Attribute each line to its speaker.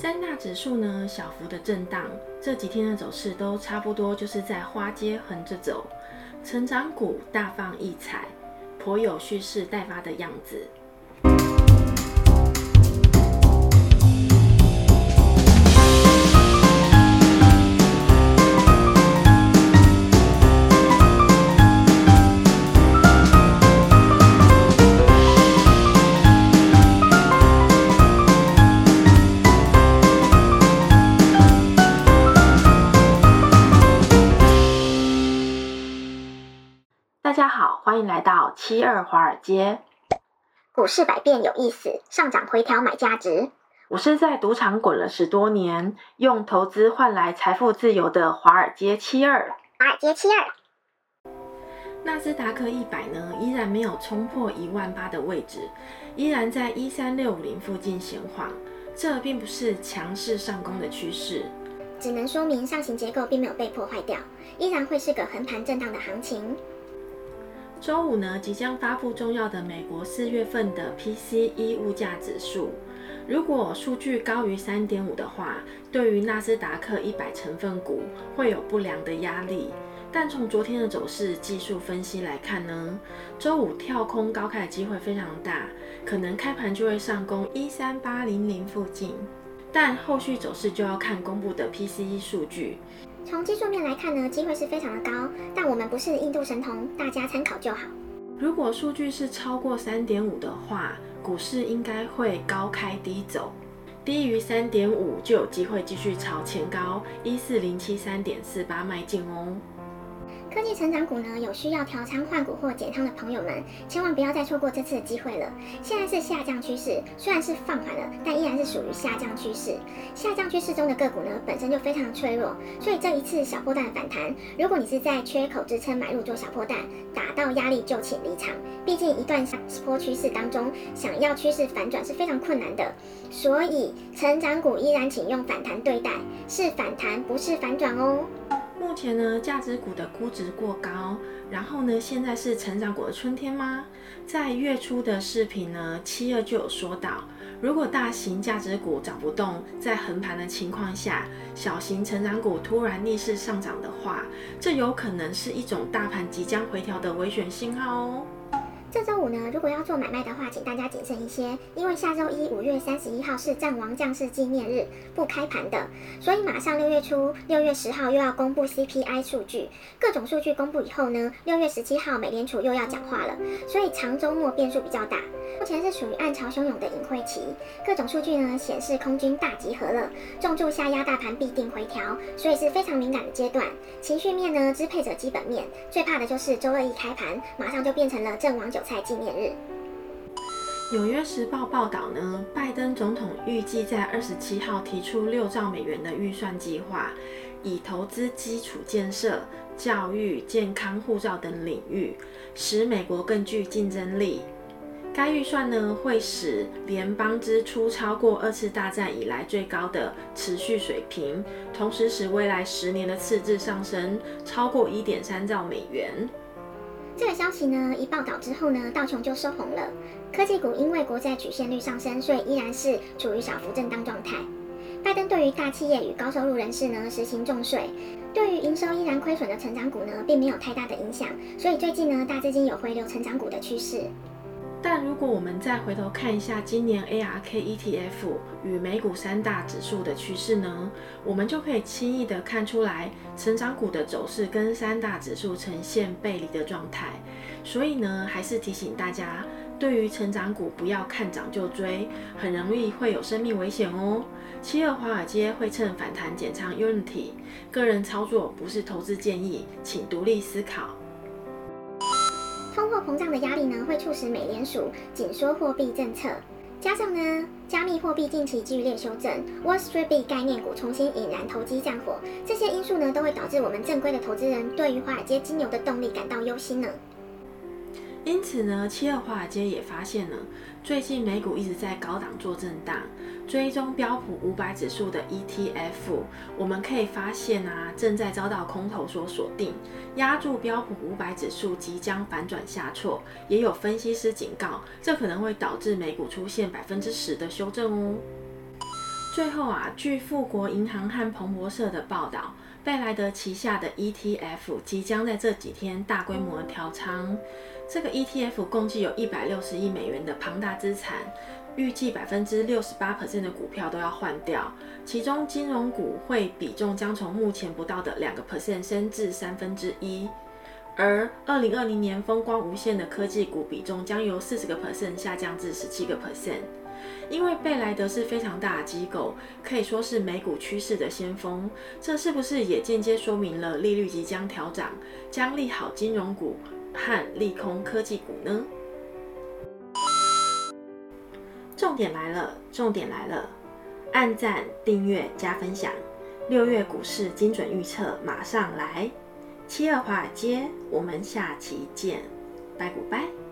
Speaker 1: 三大指数呢，小幅的震荡，这几天的走势都差不多，就是在花街横着走，成长股大放异彩，颇有蓄势待发的样子。大家好，欢迎来到七二华尔街。
Speaker 2: 股市百变有意思，上涨回调买价值。
Speaker 1: 我是在赌场滚了十多年，用投资换来财富自由的华尔街七二。
Speaker 2: 华尔街七二。
Speaker 1: 纳斯达克一百呢，依然没有冲破一万八的位置，依然在一三六五零附近闲晃。这并不是强势上攻的趋势，
Speaker 2: 只能说明上行结构并没有被破坏掉，依然会是个横盘震荡的行情。
Speaker 1: 周五呢，即将发布重要的美国四月份的 PCE 物价指数。如果数据高于三点五的话，对于纳斯达克一百成分股会有不良的压力。但从昨天的走势技术分析来看呢，周五跳空高开的机会非常大，可能开盘就会上攻一三八零零附近。但后续走势就要看公布的 PCE 数据。
Speaker 2: 从技术面来看呢，机会是非常的高，但我们不是印度神童，大家参考就好。
Speaker 1: 如果数据是超过三点五的话，股市应该会高开低走，低于三点五就有机会继续朝前高一四零七三点四八迈进哦。
Speaker 2: 科技成长股呢，有需要调仓换股或减仓的朋友们，千万不要再错过这次的机会了。现在是下降趋势，虽然是放缓了，但依然是属于下降趋势。下降趋势中的个股呢，本身就非常脆弱，所以这一次小波段的反弹，如果你是在缺口支撑买入做小波段，打到压力就请离场。毕竟一段下坡趋势当中，想要趋势反转是非常困难的。所以成长股依然请用反弹对待，是反弹，不是反转哦。
Speaker 1: 目前呢，价值股的估值过高，然后呢，现在是成长股的春天吗？在月初的视频呢，七二就有说到，如果大型价值股涨不动，在横盘的情况下，小型成长股突然逆势上涨的话，这有可能是一种大盘即将回调的危险信号哦。
Speaker 2: 这周五呢，如果要做买卖的话，请大家谨慎一些，因为下周一五月三十一号是战王将士纪念日，不开盘的，所以马上六月初六月十号又要公布 CPI 数据，各种数据公布以后呢，六月十七号美联储又要讲话了，所以长周末变数比较大。目前是属于暗潮汹涌的隐晦期，各种数据呢显示空军大集合了，重注下压大盘必定回调，所以是非常敏感的阶段。情绪面呢支配着基本面，最怕的就是周二一开盘，马上就变成了阵亡韭菜纪念日。
Speaker 1: 纽约时报报道呢，拜登总统预计在二十七号提出六兆美元的预算计划，以投资基础建设、教育、健康、护照等领域，使美国更具竞争力。该预算呢，会使联邦支出超过二次大战以来最高的持续水平，同时使未来十年的赤字上升超过一点三兆美元。
Speaker 2: 这个消息呢，一报道之后呢，道琼就收红了。科技股因为国债曲线率上升，所以依然是处于小幅震荡状态。拜登对于大企业与高收入人士呢实行重税，对于营收依然亏损的成长股呢，并没有太大的影响。所以最近呢，大资金有回流成长股的趋势。
Speaker 1: 但如果我们再回头看一下今年 ARK ETF 与美股三大指数的趋势呢，我们就可以轻易的看出来，成长股的走势跟三大指数呈现背离的状态。所以呢，还是提醒大家，对于成长股不要看涨就追，很容易会有生命危险哦。七二华尔街会趁反弹减仓 Unity，个人操作不是投资建议，请独立思考。
Speaker 2: 膨胀的压力呢，会促使美联储紧缩货币政策，加上呢，加密货币近期剧烈修正，Wall Street B 概念股重新引燃投机战火，这些因素呢，都会导致我们正规的投资人对于华尔街金牛的动力感到忧心呢。
Speaker 1: 因此呢，七二华尔街也发现了，最近美股一直在高档做震荡。追踪标普五百指数的 ETF，我们可以发现啊，正在遭到空头所锁定，压住标普五百指数即将反转下挫。也有分析师警告，这可能会导致美股出现百分之十的修正哦。最后啊，据富国银行和彭博社的报道，贝莱德旗下的 ETF 即将在这几天大规模调仓。这个 ETF 共计有一百六十亿美元的庞大资产，预计百分之六十八%的股票都要换掉，其中金融股会比重将从目前不到的两个 percent 升至三分之一，而二零二零年风光无限的科技股比重将由四十个 percent 下降至十七个 percent。因为贝莱德是非常大的机构，可以说是美股趋势的先锋。这是不是也间接说明了利率即将调涨，将利好金融股和利空科技股呢？重点来了，重点来了！按赞、订阅、加分享，六月股市精准预测马上来！七二华尔街，我们下期见，拜古拜。